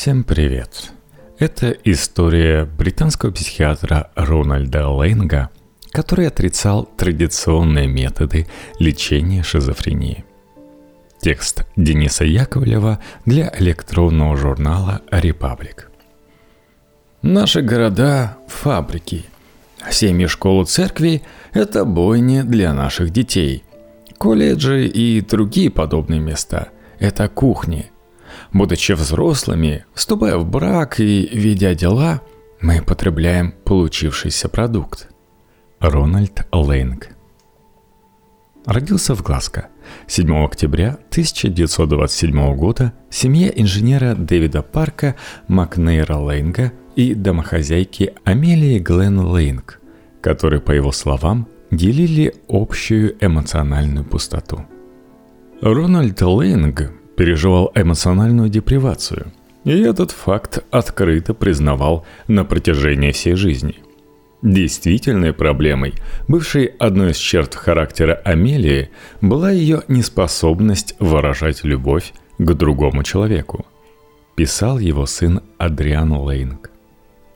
Всем привет! Это история британского психиатра Рональда Лейнга, который отрицал традиционные методы лечения шизофрении. Текст Дениса Яковлева для электронного журнала «Репаблик». Наши города – фабрики. Семьи, школы, церкви – это бойни для наших детей. Колледжи и другие подобные места – это кухни – Будучи взрослыми, вступая в брак и ведя дела, мы потребляем получившийся продукт. Рональд Лейнг Родился в Глазго 7 октября 1927 года в семье инженера Дэвида Парка Макнейра Лейнга и домохозяйки Амелии Глен Лейнг, которые, по его словам, делили общую эмоциональную пустоту. Рональд Лейнг переживал эмоциональную депривацию. И этот факт открыто признавал на протяжении всей жизни. Действительной проблемой, бывшей одной из черт характера Амелии, была ее неспособность выражать любовь к другому человеку. Писал его сын Адриан Лейнг.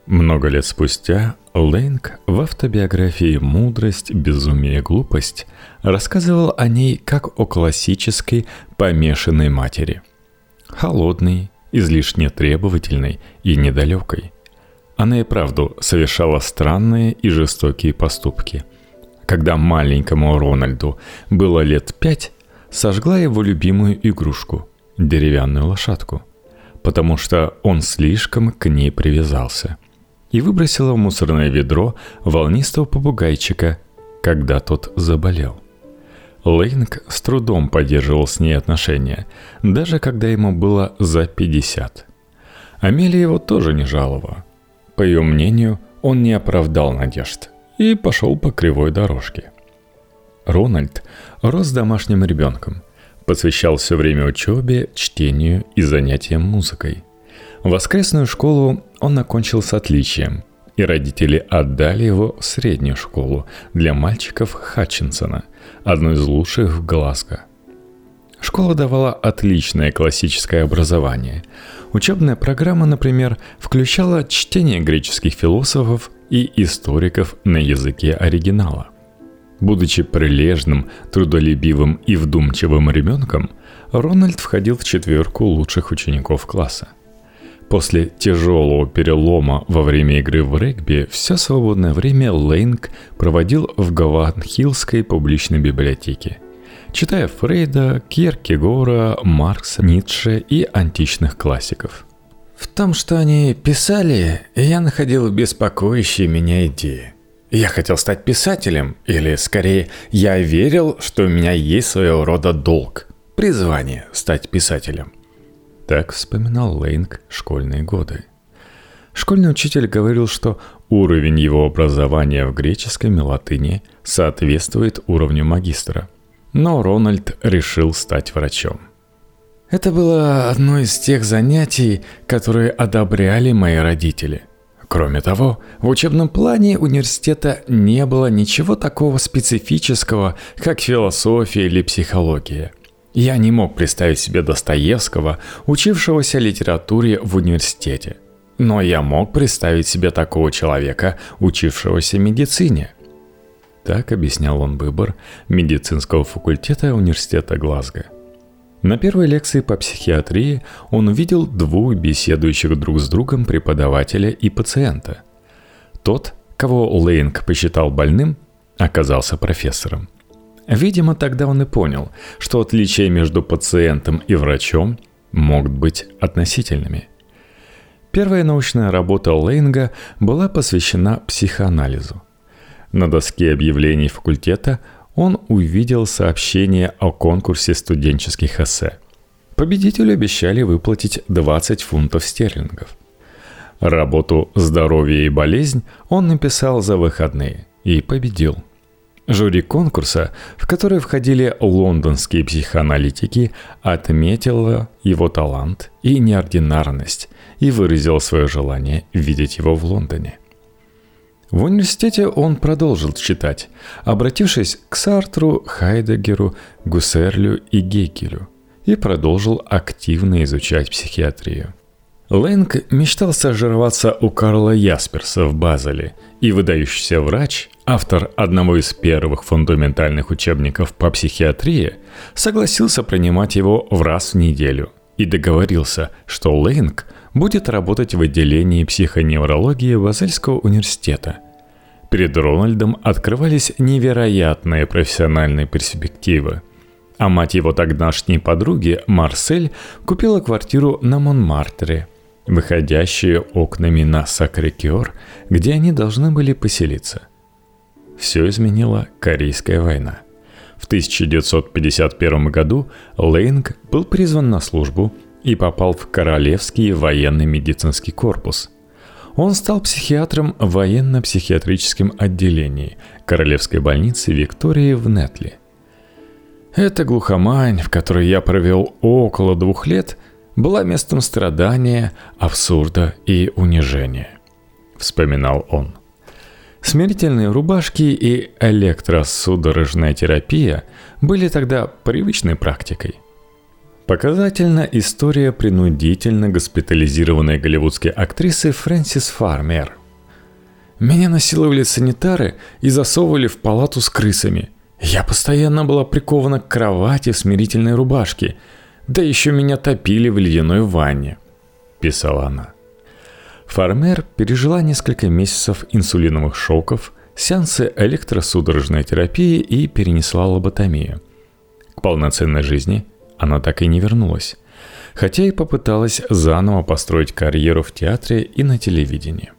Много лет спустя Лейнг в автобиографии «Мудрость, безумие, глупость» рассказывал о ней как о классической помешанной матери. Холодной, излишне требовательной и недалекой. Она и правду совершала странные и жестокие поступки. Когда маленькому Рональду было лет пять, сожгла его любимую игрушку – деревянную лошадку, потому что он слишком к ней привязался – и выбросила в мусорное ведро волнистого попугайчика, когда тот заболел. Лейнг с трудом поддерживал с ней отношения, даже когда ему было за 50. Амелия его тоже не жаловала. По ее мнению, он не оправдал надежд и пошел по кривой дорожке. Рональд рос домашним ребенком, посвящал все время учебе, чтению и занятиям музыкой – Воскресную школу он окончил с отличием, и родители отдали его в среднюю школу для мальчиков Хатчинсона, одну из лучших в Глазго. Школа давала отличное классическое образование. Учебная программа, например, включала чтение греческих философов и историков на языке оригинала. Будучи прилежным, трудолюбивым и вдумчивым ребенком, Рональд входил в четверку лучших учеников класса – После тяжелого перелома во время игры в регби все свободное время Лейнг проводил в Гаванхиллской публичной библиотеке, читая Фрейда, Кierкегора, Маркса, Ницше и античных классиков. В том, что они писали, я находил беспокоящие меня идеи. Я хотел стать писателем, или скорее, я верил, что у меня есть своего рода долг, призвание стать писателем – так вспоминал Лейнг школьные годы. Школьный учитель говорил, что уровень его образования в греческом и латыни соответствует уровню магистра. Но Рональд решил стать врачом. Это было одно из тех занятий, которые одобряли мои родители. Кроме того, в учебном плане университета не было ничего такого специфического, как философия или психология – я не мог представить себе Достоевского, учившегося литературе в университете. Но я мог представить себе такого человека, учившегося медицине. Так объяснял он выбор медицинского факультета университета Глазго. На первой лекции по психиатрии он увидел двух беседующих друг с другом преподавателя и пациента. Тот, кого Лейнг посчитал больным, оказался профессором. Видимо, тогда он и понял, что отличия между пациентом и врачом могут быть относительными. Первая научная работа Лейнга была посвящена психоанализу. На доске объявлений факультета он увидел сообщение о конкурсе студенческих эссе. Победителю обещали выплатить 20 фунтов стерлингов. Работу «Здоровье и болезнь» он написал за выходные и победил – Жюри конкурса, в который входили лондонские психоаналитики, отметило его талант и неординарность и выразило свое желание видеть его в Лондоне. В университете он продолжил читать, обратившись к Сартру, Хайдегеру, Гуссерлю и Гекелю, и продолжил активно изучать психиатрию. Лэнг мечтал стажироваться у Карла Ясперса в Базеле, и выдающийся врач, автор одного из первых фундаментальных учебников по психиатрии, согласился принимать его в раз в неделю и договорился, что Лэнг будет работать в отделении психоневрологии Базельского университета. Перед Рональдом открывались невероятные профессиональные перспективы – а мать его тогдашней подруги, Марсель, купила квартиру на Монмартре, выходящие окнами на Сакрекер, где они должны были поселиться. Все изменила Корейская война. В 1951 году Лейнг был призван на службу и попал в Королевский военный медицинский корпус. Он стал психиатром в военно-психиатрическом отделении Королевской больницы Виктории в Нетли. Эта глухомань, в которой я провел около двух лет – была местом страдания, абсурда и унижения. Вспоминал он. Смирительные рубашки и электросудорожная терапия были тогда привычной практикой. Показательна история принудительно госпитализированной голливудской актрисы Фрэнсис Фармер. Меня насиловали санитары и засовывали в палату с крысами. Я постоянно была прикована к кровати в смирительной рубашке – да еще меня топили в ледяной ванне», – писала она. Фармер пережила несколько месяцев инсулиновых шоков, сеансы электросудорожной терапии и перенесла лоботомию. К полноценной жизни она так и не вернулась, хотя и попыталась заново построить карьеру в театре и на телевидении.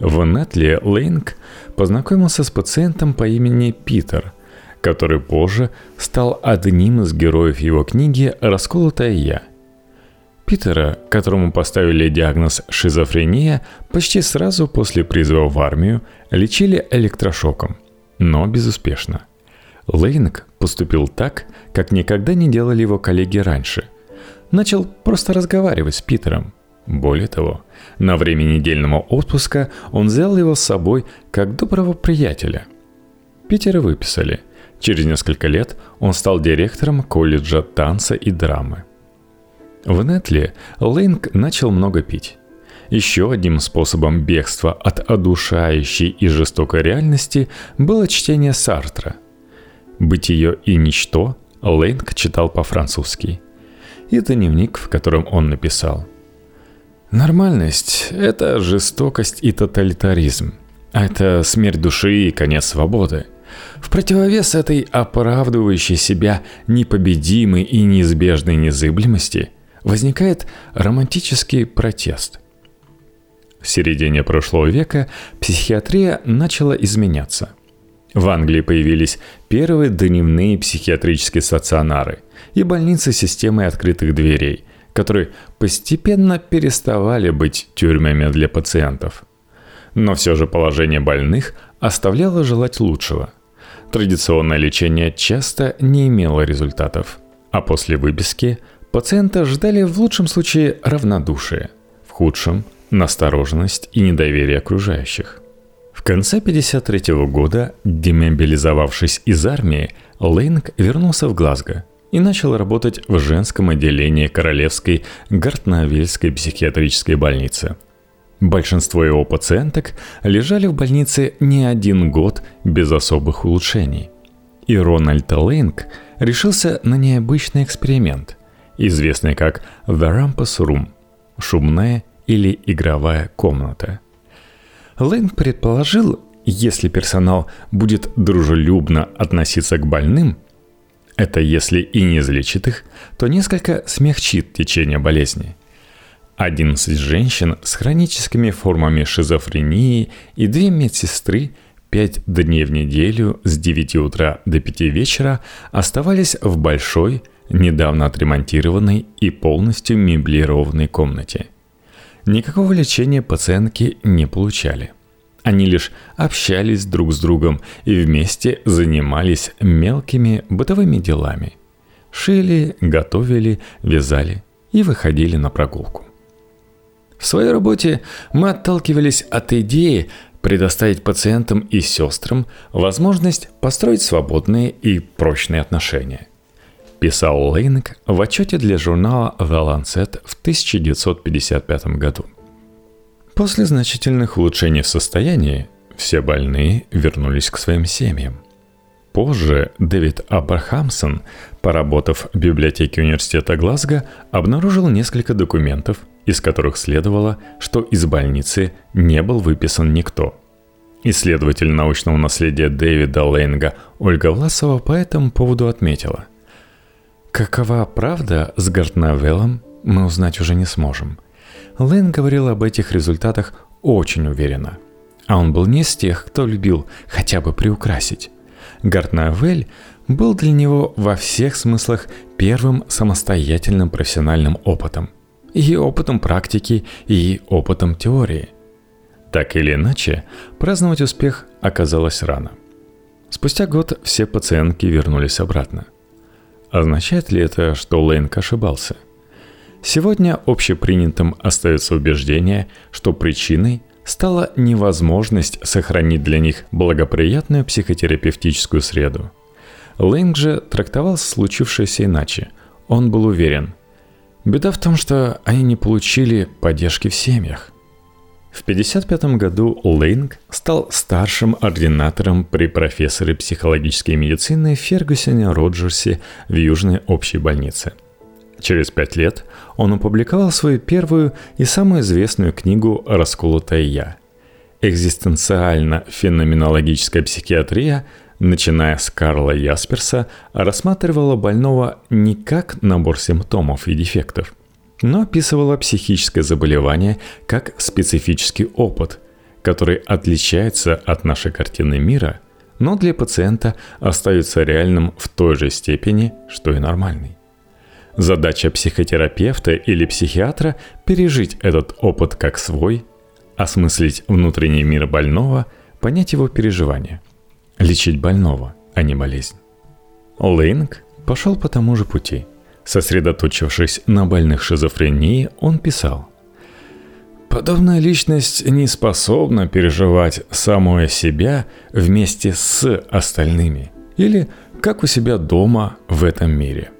В Нетле Лейнг познакомился с пациентом по имени Питер – который позже стал одним из героев его книги «Расколотое я». Питера, которому поставили диагноз шизофрения, почти сразу после призыва в армию лечили электрошоком, но безуспешно. Лейнг поступил так, как никогда не делали его коллеги раньше. Начал просто разговаривать с Питером. Более того, на время недельного отпуска он взял его с собой как доброго приятеля. Питера выписали – Через несколько лет он стал директором колледжа танца и драмы. В Нетли Лейнг начал много пить. Еще одним способом бегства от одушающей и жестокой реальности было чтение Сартра. «Бытие и ничто» Лейнг читал по-французски. И дневник, в котором он написал. «Нормальность – это жестокость и тоталитаризм. Это смерть души и конец свободы – в противовес этой оправдывающей себя непобедимой и неизбежной незыблемости возникает романтический протест. В середине прошлого века психиатрия начала изменяться. В Англии появились первые дневные психиатрические стационары и больницы с системой открытых дверей, которые постепенно переставали быть тюрьмами для пациентов. Но все же положение больных оставляло желать лучшего – Традиционное лечение часто не имело результатов, а после выписки пациента ждали в лучшем случае равнодушие, в худшем – настороженность и недоверие окружающих. В конце 1953 года, демобилизовавшись из армии, Лейнг вернулся в Глазго и начал работать в женском отделении Королевской Гартнавельской психиатрической больницы – Большинство его пациенток лежали в больнице не один год без особых улучшений. И Рональд Лейнг решился на необычный эксперимент, известный как The Rumpus Room – шумная или игровая комната. Лейнг предположил, если персонал будет дружелюбно относиться к больным, это если и не излечит их, то несколько смягчит течение болезни – 11 женщин с хроническими формами шизофрении и две медсестры 5 дней в неделю с 9 утра до 5 вечера оставались в большой, недавно отремонтированной и полностью меблированной комнате. Никакого лечения пациентки не получали. Они лишь общались друг с другом и вместе занимались мелкими бытовыми делами. Шили, готовили, вязали и выходили на прогулку. В своей работе мы отталкивались от идеи предоставить пациентам и сестрам возможность построить свободные и прочные отношения. писал Лейнг в отчете для журнала The Lancet в 1955 году. После значительных улучшений в состоянии все больные вернулись к своим семьям. Позже Дэвид Абрахамсон, поработав в библиотеке университета Глазго, обнаружил несколько документов, из которых следовало, что из больницы не был выписан никто. Исследователь научного наследия Дэвида Лейнга Ольга Власова по этому поводу отметила. Какова правда с Гартнавеллом, мы узнать уже не сможем. Лейн говорил об этих результатах очень уверенно. А он был не из тех, кто любил хотя бы приукрасить. Гартнавель был для него во всех смыслах первым самостоятельным профессиональным опытом – и опытом практики, и опытом теории. Так или иначе, праздновать успех оказалось рано. Спустя год все пациентки вернулись обратно. Означает ли это, что Лейнк ошибался? Сегодня общепринятым остается убеждение, что причиной стала невозможность сохранить для них благоприятную психотерапевтическую среду. Лейнг же трактовал случившееся иначе. Он был уверен – Беда в том, что они не получили поддержки в семьях. В 1955 году Лейнг стал старшим ординатором при профессоре психологической медицины Фергюсоне Роджерсе в Южной общей больнице. Через пять лет он опубликовал свою первую и самую известную книгу «Расколотое я». Экзистенциально-феноменологическая психиатрия начиная с Карла Ясперса, рассматривала больного не как набор симптомов и дефектов, но описывала психическое заболевание как специфический опыт, который отличается от нашей картины мира, но для пациента остается реальным в той же степени, что и нормальный. Задача психотерапевта или психиатра – пережить этот опыт как свой, осмыслить внутренний мир больного, понять его переживания – лечить больного, а не болезнь. Лейнг пошел по тому же пути. Сосредоточившись на больных шизофрении, он писал Подобная личность не способна переживать самое себя вместе с остальными или как у себя дома в этом мире.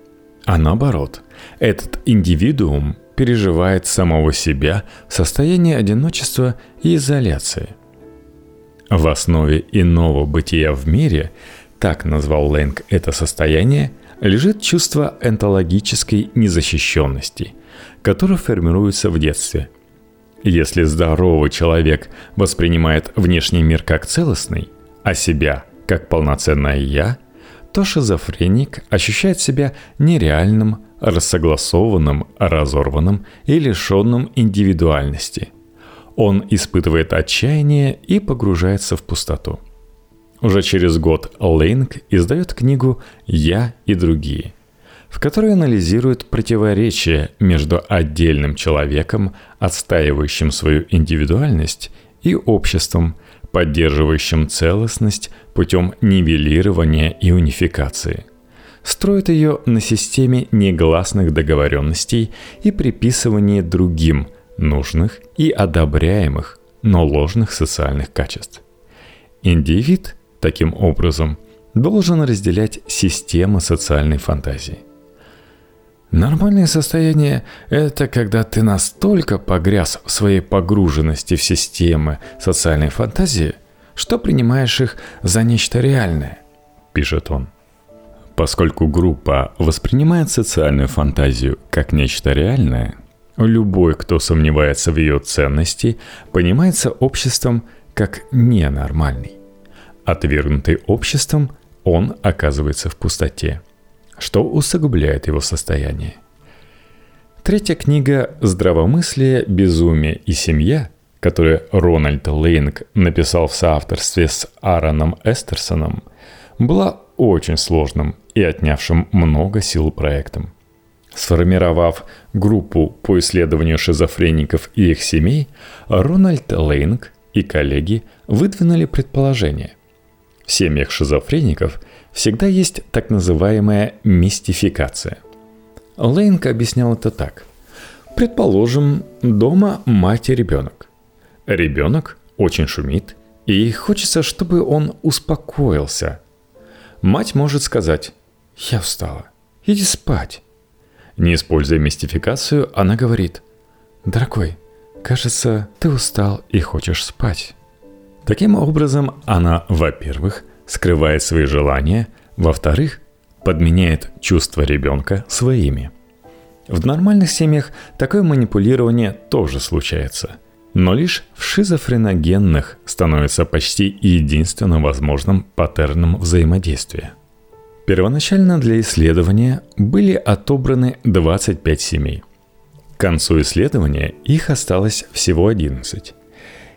А наоборот, этот индивидуум переживает самого себя в состоянии одиночества и изоляции – в основе иного бытия в мире, так назвал Лэнг это состояние, лежит чувство энтологической незащищенности, которое формируется в детстве. Если здоровый человек воспринимает внешний мир как целостный, а себя как полноценное «я», то шизофреник ощущает себя нереальным, рассогласованным, разорванным и лишенным индивидуальности – он испытывает отчаяние и погружается в пустоту. Уже через год Лейнг издает книгу «Я и другие», в которой анализирует противоречия между отдельным человеком, отстаивающим свою индивидуальность, и обществом, поддерживающим целостность путем нивелирования и унификации. Строит ее на системе негласных договоренностей и приписывания другим – нужных и одобряемых, но ложных социальных качеств. Индивид, таким образом, должен разделять системы социальной фантазии. Нормальное состояние – это когда ты настолько погряз в своей погруженности в системы социальной фантазии, что принимаешь их за нечто реальное, пишет он. Поскольку группа воспринимает социальную фантазию как нечто реальное – Любой, кто сомневается в ее ценности, понимается обществом как ненормальный. Отвергнутый обществом, он оказывается в пустоте, что усугубляет его состояние. Третья книга «Здравомыслие, безумие и семья», которую Рональд Лейнг написал в соавторстве с Аароном Эстерсоном, была очень сложным и отнявшим много сил проектом. Сформировав группу по исследованию шизофреников и их семей, Рональд Лейнг и коллеги выдвинули предположение. В семьях шизофреников всегда есть так называемая мистификация. Лейнг объяснял это так. Предположим, дома мать и ребенок. Ребенок очень шумит, и хочется, чтобы он успокоился. Мать может сказать «Я устала, иди спать. Не используя мистификацию, она говорит, «Дорогой, кажется, ты устал и хочешь спать». Таким образом, она, во-первых, скрывает свои желания, во-вторых, подменяет чувства ребенка своими. В нормальных семьях такое манипулирование тоже случается, но лишь в шизофреногенных становится почти единственным возможным паттерном взаимодействия. Первоначально для исследования были отобраны 25 семей. К концу исследования их осталось всего 11.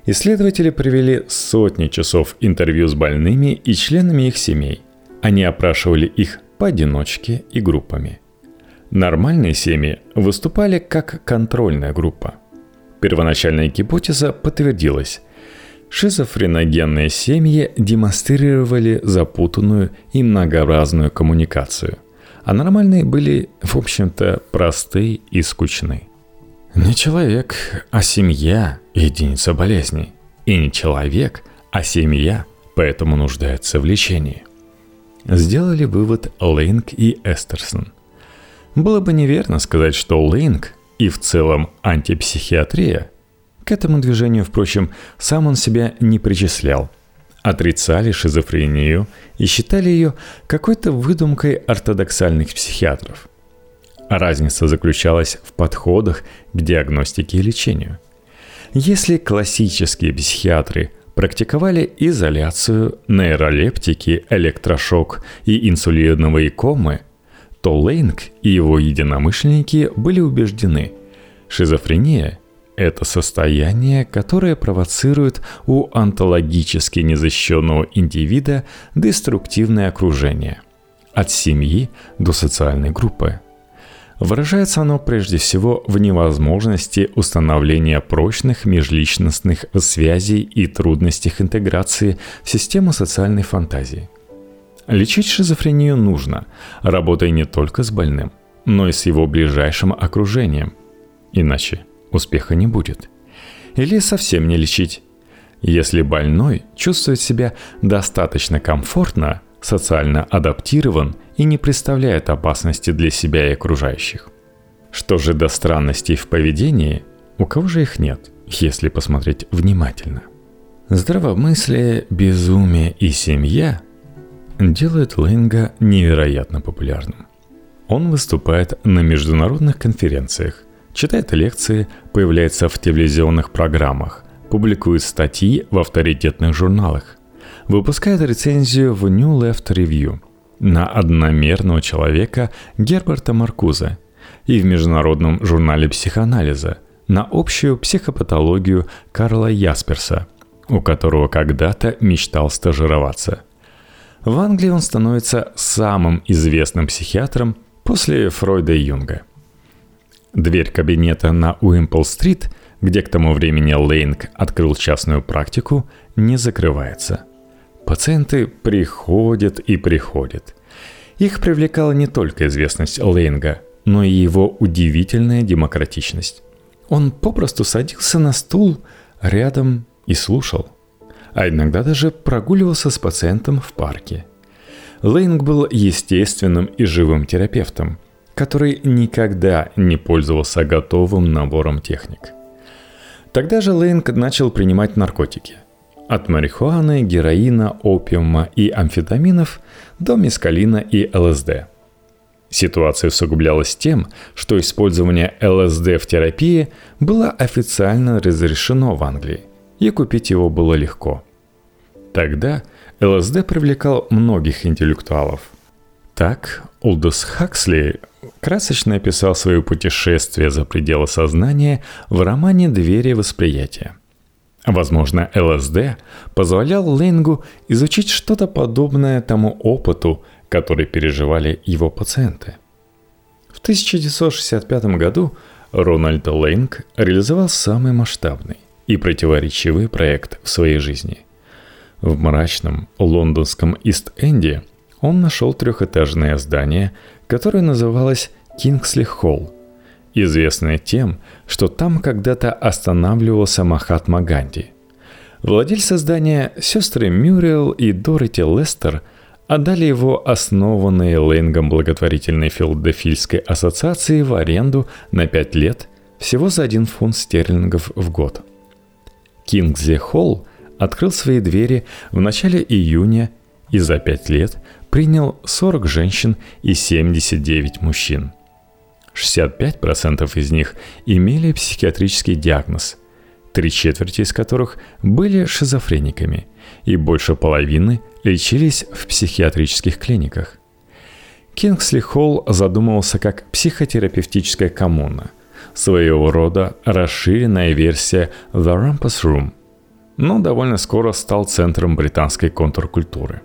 Исследователи провели сотни часов интервью с больными и членами их семей. Они опрашивали их поодиночке и группами. Нормальные семьи выступали как контрольная группа. Первоначальная гипотеза подтвердилась. Шизофреногенные семьи демонстрировали запутанную и многообразную коммуникацию, а нормальные были, в общем-то, просты и скучны. Не человек, а семья – единица болезни. И не человек, а семья, поэтому нуждается в лечении. Сделали вывод Лейнг и Эстерсон. Было бы неверно сказать, что Лейнг и в целом антипсихиатрия к этому движению, впрочем, сам он себя не причислял. Отрицали шизофрению и считали ее какой-то выдумкой ортодоксальных психиатров – Разница заключалась в подходах к диагностике и лечению. Если классические психиатры практиковали изоляцию, нейролептики, электрошок и инсулиновые комы, то Лейнг и его единомышленники были убеждены, шизофрения – это состояние, которое провоцирует у онтологически незащищенного индивида деструктивное окружение – от семьи до социальной группы – Выражается оно прежде всего в невозможности установления прочных межличностных связей и трудностях интеграции в систему социальной фантазии. Лечить шизофрению нужно, работая не только с больным, но и с его ближайшим окружением. Иначе успеха не будет. Или совсем не лечить. Если больной чувствует себя достаточно комфортно, социально адаптирован и не представляет опасности для себя и окружающих. Что же до странностей в поведении, у кого же их нет, если посмотреть внимательно? Здравомыслие, безумие и семья делают Лэнга невероятно популярным. Он выступает на международных конференциях, читает лекции, появляется в телевизионных программах, публикует статьи в авторитетных журналах, выпускает рецензию в New Left Review на одномерного человека Герберта Маркуза и в Международном журнале психоанализа на общую психопатологию Карла Ясперса, у которого когда-то мечтал стажироваться. В Англии он становится самым известным психиатром после Фройда и Юнга. Дверь кабинета на Уимпл-стрит, где к тому времени Лейнг открыл частную практику, не закрывается – Пациенты приходят и приходят. Их привлекала не только известность Лейнга, но и его удивительная демократичность. Он попросту садился на стул рядом и слушал. А иногда даже прогуливался с пациентом в парке. Лейнг был естественным и живым терапевтом, который никогда не пользовался готовым набором техник. Тогда же Лейнг начал принимать наркотики – от марихуаны, героина, опиума и амфетаминов до мескалина и ЛСД. Ситуация усугублялась тем, что использование ЛСД в терапии было официально разрешено в Англии, и купить его было легко. Тогда ЛСД привлекал многих интеллектуалов. Так, Олдус Хаксли красочно описал свое путешествие за пределы сознания в романе «Двери восприятия». Возможно, ЛСД позволял Лейнгу изучить что-то подобное тому опыту, который переживали его пациенты. В 1965 году Рональд Лейнг реализовал самый масштабный и противоречивый проект в своей жизни. В мрачном лондонском Ист-Энде он нашел трехэтажное здание, которое называлось Кингсли Холл, известное тем, что там когда-то останавливался Махатма Ганди. Владельцы здания, сестры Мюрриел и Дороти Лестер, отдали его основанные Лейнгом благотворительной филадельфийской ассоциации в аренду на 5 лет всего за 1 фунт стерлингов в год. Кингзи Холл открыл свои двери в начале июня и за 5 лет принял 40 женщин и 79 мужчин. 65% из них имели психиатрический диагноз, три четверти из которых были шизофрениками, и больше половины лечились в психиатрических клиниках. Кингсли Холл задумывался как психотерапевтическая коммуна, своего рода расширенная версия The Rumpus Room, но довольно скоро стал центром британской контркультуры.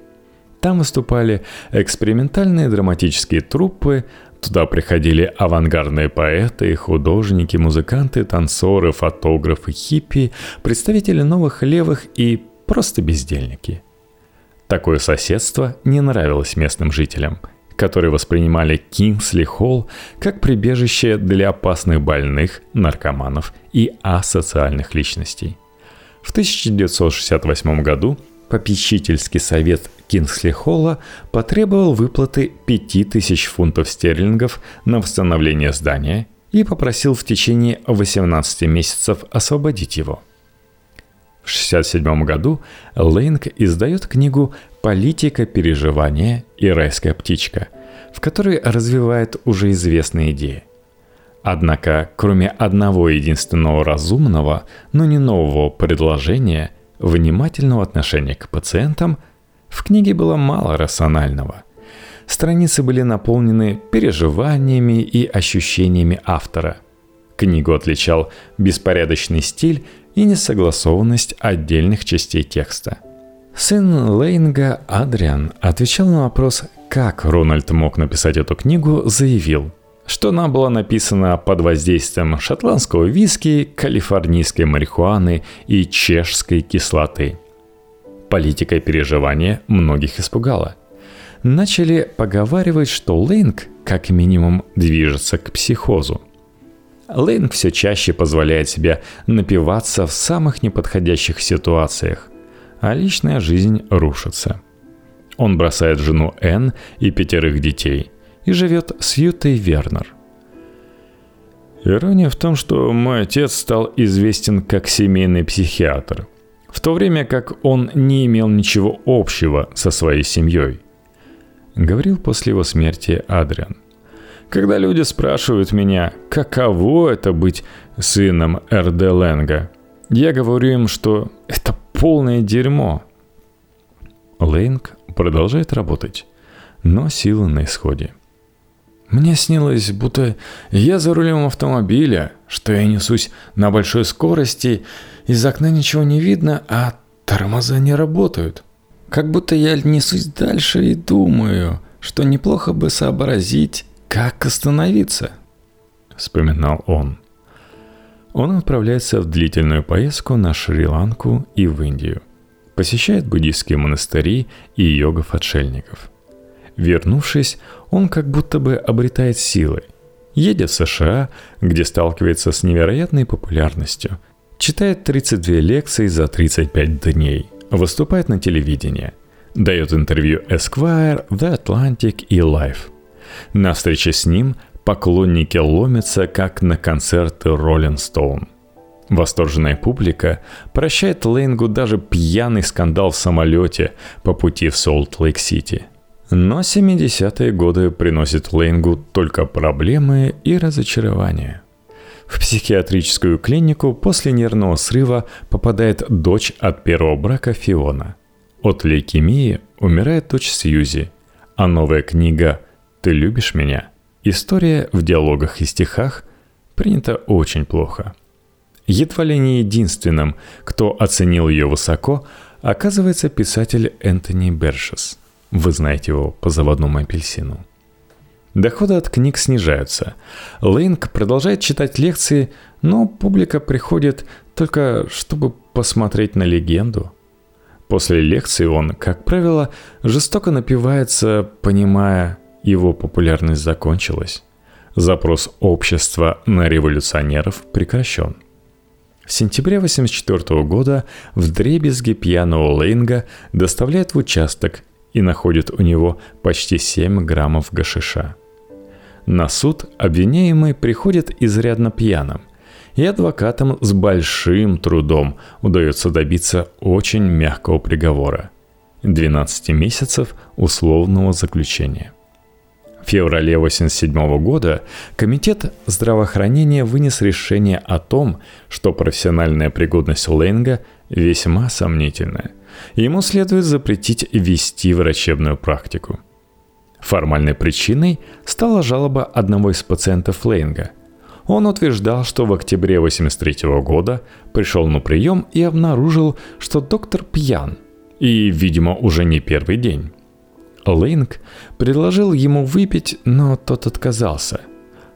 Там выступали экспериментальные драматические труппы, туда приходили авангардные поэты, художники, музыканты, танцоры, фотографы, хиппи, представители новых левых и просто бездельники – Такое соседство не нравилось местным жителям, которые воспринимали Кингсли Холл как прибежище для опасных больных, наркоманов и асоциальных личностей. В 1968 году попечительский совет Кингсли Холла потребовал выплаты 5000 фунтов стерлингов на восстановление здания и попросил в течение 18 месяцев освободить его – в 1967 году Лейнг издает книгу «Политика переживания и райская птичка», в которой развивает уже известные идеи. Однако, кроме одного единственного разумного, но не нового предложения, внимательного отношения к пациентам, в книге было мало рационального. Страницы были наполнены переживаниями и ощущениями автора. Книгу отличал беспорядочный стиль и несогласованность отдельных частей текста. Сын Лейнга Адриан отвечал на вопрос, как Рональд мог написать эту книгу, заявил, что она была написана под воздействием шотландского виски, калифорнийской марихуаны и чешской кислоты. Политика переживания многих испугала. Начали поговаривать, что Лейнг как минимум движется к психозу – Лейн все чаще позволяет себе напиваться в самых неподходящих ситуациях, а личная жизнь рушится. Он бросает жену Энн и пятерых детей и живет с Ютой Вернер. Ирония в том, что мой отец стал известен как семейный психиатр, в то время как он не имел ничего общего со своей семьей. Говорил после его смерти Адриан. Когда люди спрашивают меня, каково это быть сыном РД Ленга, я говорю им, что это полное дерьмо. Лейнг продолжает работать, но силы на исходе. Мне снилось, будто я за рулем автомобиля, что я несусь на большой скорости, из окна ничего не видно, а тормоза не работают. Как будто я несусь дальше и думаю, что неплохо бы сообразить, как остановиться? Вспоминал он. Он отправляется в длительную поездку на Шри-Ланку и в Индию. Посещает буддийские монастыри и йогов-отшельников. Вернувшись, он как будто бы обретает силы. Едет в США, где сталкивается с невероятной популярностью. Читает 32 лекции за 35 дней. Выступает на телевидении. Дает интервью Esquire, The Atlantic и Life. На встрече с ним поклонники ломятся, как на концерты Rolling Stones. Восторженная публика прощает Лейнгу даже пьяный скандал в самолете по пути в Солт-Лейк-Сити. Но 70-е годы приносят Лейнгу только проблемы и разочарования. В психиатрическую клинику после нервного срыва попадает дочь от первого брака Фиона. От лейкемии умирает дочь Сьюзи, а новая книга «Ты любишь меня?» История в диалогах и стихах принята очень плохо. Едва ли не единственным, кто оценил ее высоко, оказывается писатель Энтони Бершес. Вы знаете его по заводному апельсину. Доходы от книг снижаются. Лейнг продолжает читать лекции, но публика приходит только чтобы посмотреть на легенду. После лекции он, как правило, жестоко напивается, понимая, его популярность закончилась. Запрос общества на революционеров прекращен. В сентябре 1984 года в дребезге пьяного Лейнга доставляют в участок и находят у него почти 7 граммов гашиша. На суд обвиняемый приходит изрядно пьяным, и адвокатам с большим трудом удается добиться очень мягкого приговора – 12 месяцев условного заключения. В феврале 1987 года Комитет здравоохранения вынес решение о том, что профессиональная пригодность Лейнга весьма сомнительная, ему следует запретить вести врачебную практику. Формальной причиной стала жалоба одного из пациентов Лейнга – он утверждал, что в октябре 1983 года пришел на прием и обнаружил, что доктор пьян. И, видимо, уже не первый день. Лейнг предложил ему выпить, но тот отказался.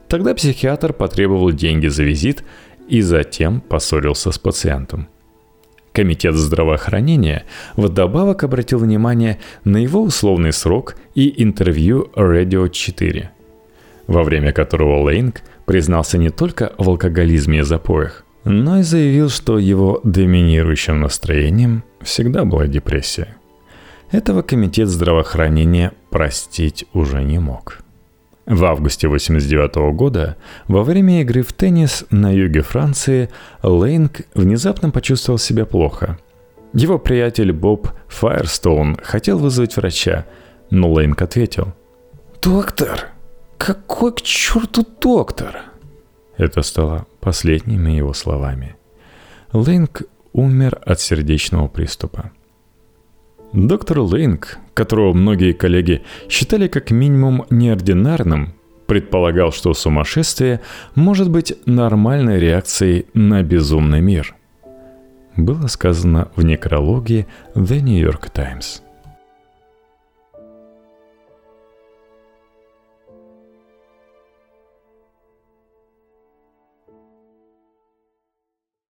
Тогда психиатр потребовал деньги за визит и затем поссорился с пациентом. Комитет здравоохранения вдобавок обратил внимание на его условный срок и интервью Radio 4, во время которого Лейнг признался не только в алкоголизме и запоях, но и заявил, что его доминирующим настроением всегда была депрессия. Этого комитет здравоохранения простить уже не мог. В августе 1989 года, во время игры в теннис на юге Франции, Лейнг внезапно почувствовал себя плохо. Его приятель Боб Файерстоун хотел вызвать врача, но Лейнг ответил. «Доктор, какой к черту доктор?» Это стало последними его словами. Лейнг умер от сердечного приступа. Доктор Лейнг, которого многие коллеги считали как минимум неординарным, предполагал, что сумасшествие может быть нормальной реакцией на безумный мир. Было сказано в некрологии The New York Times –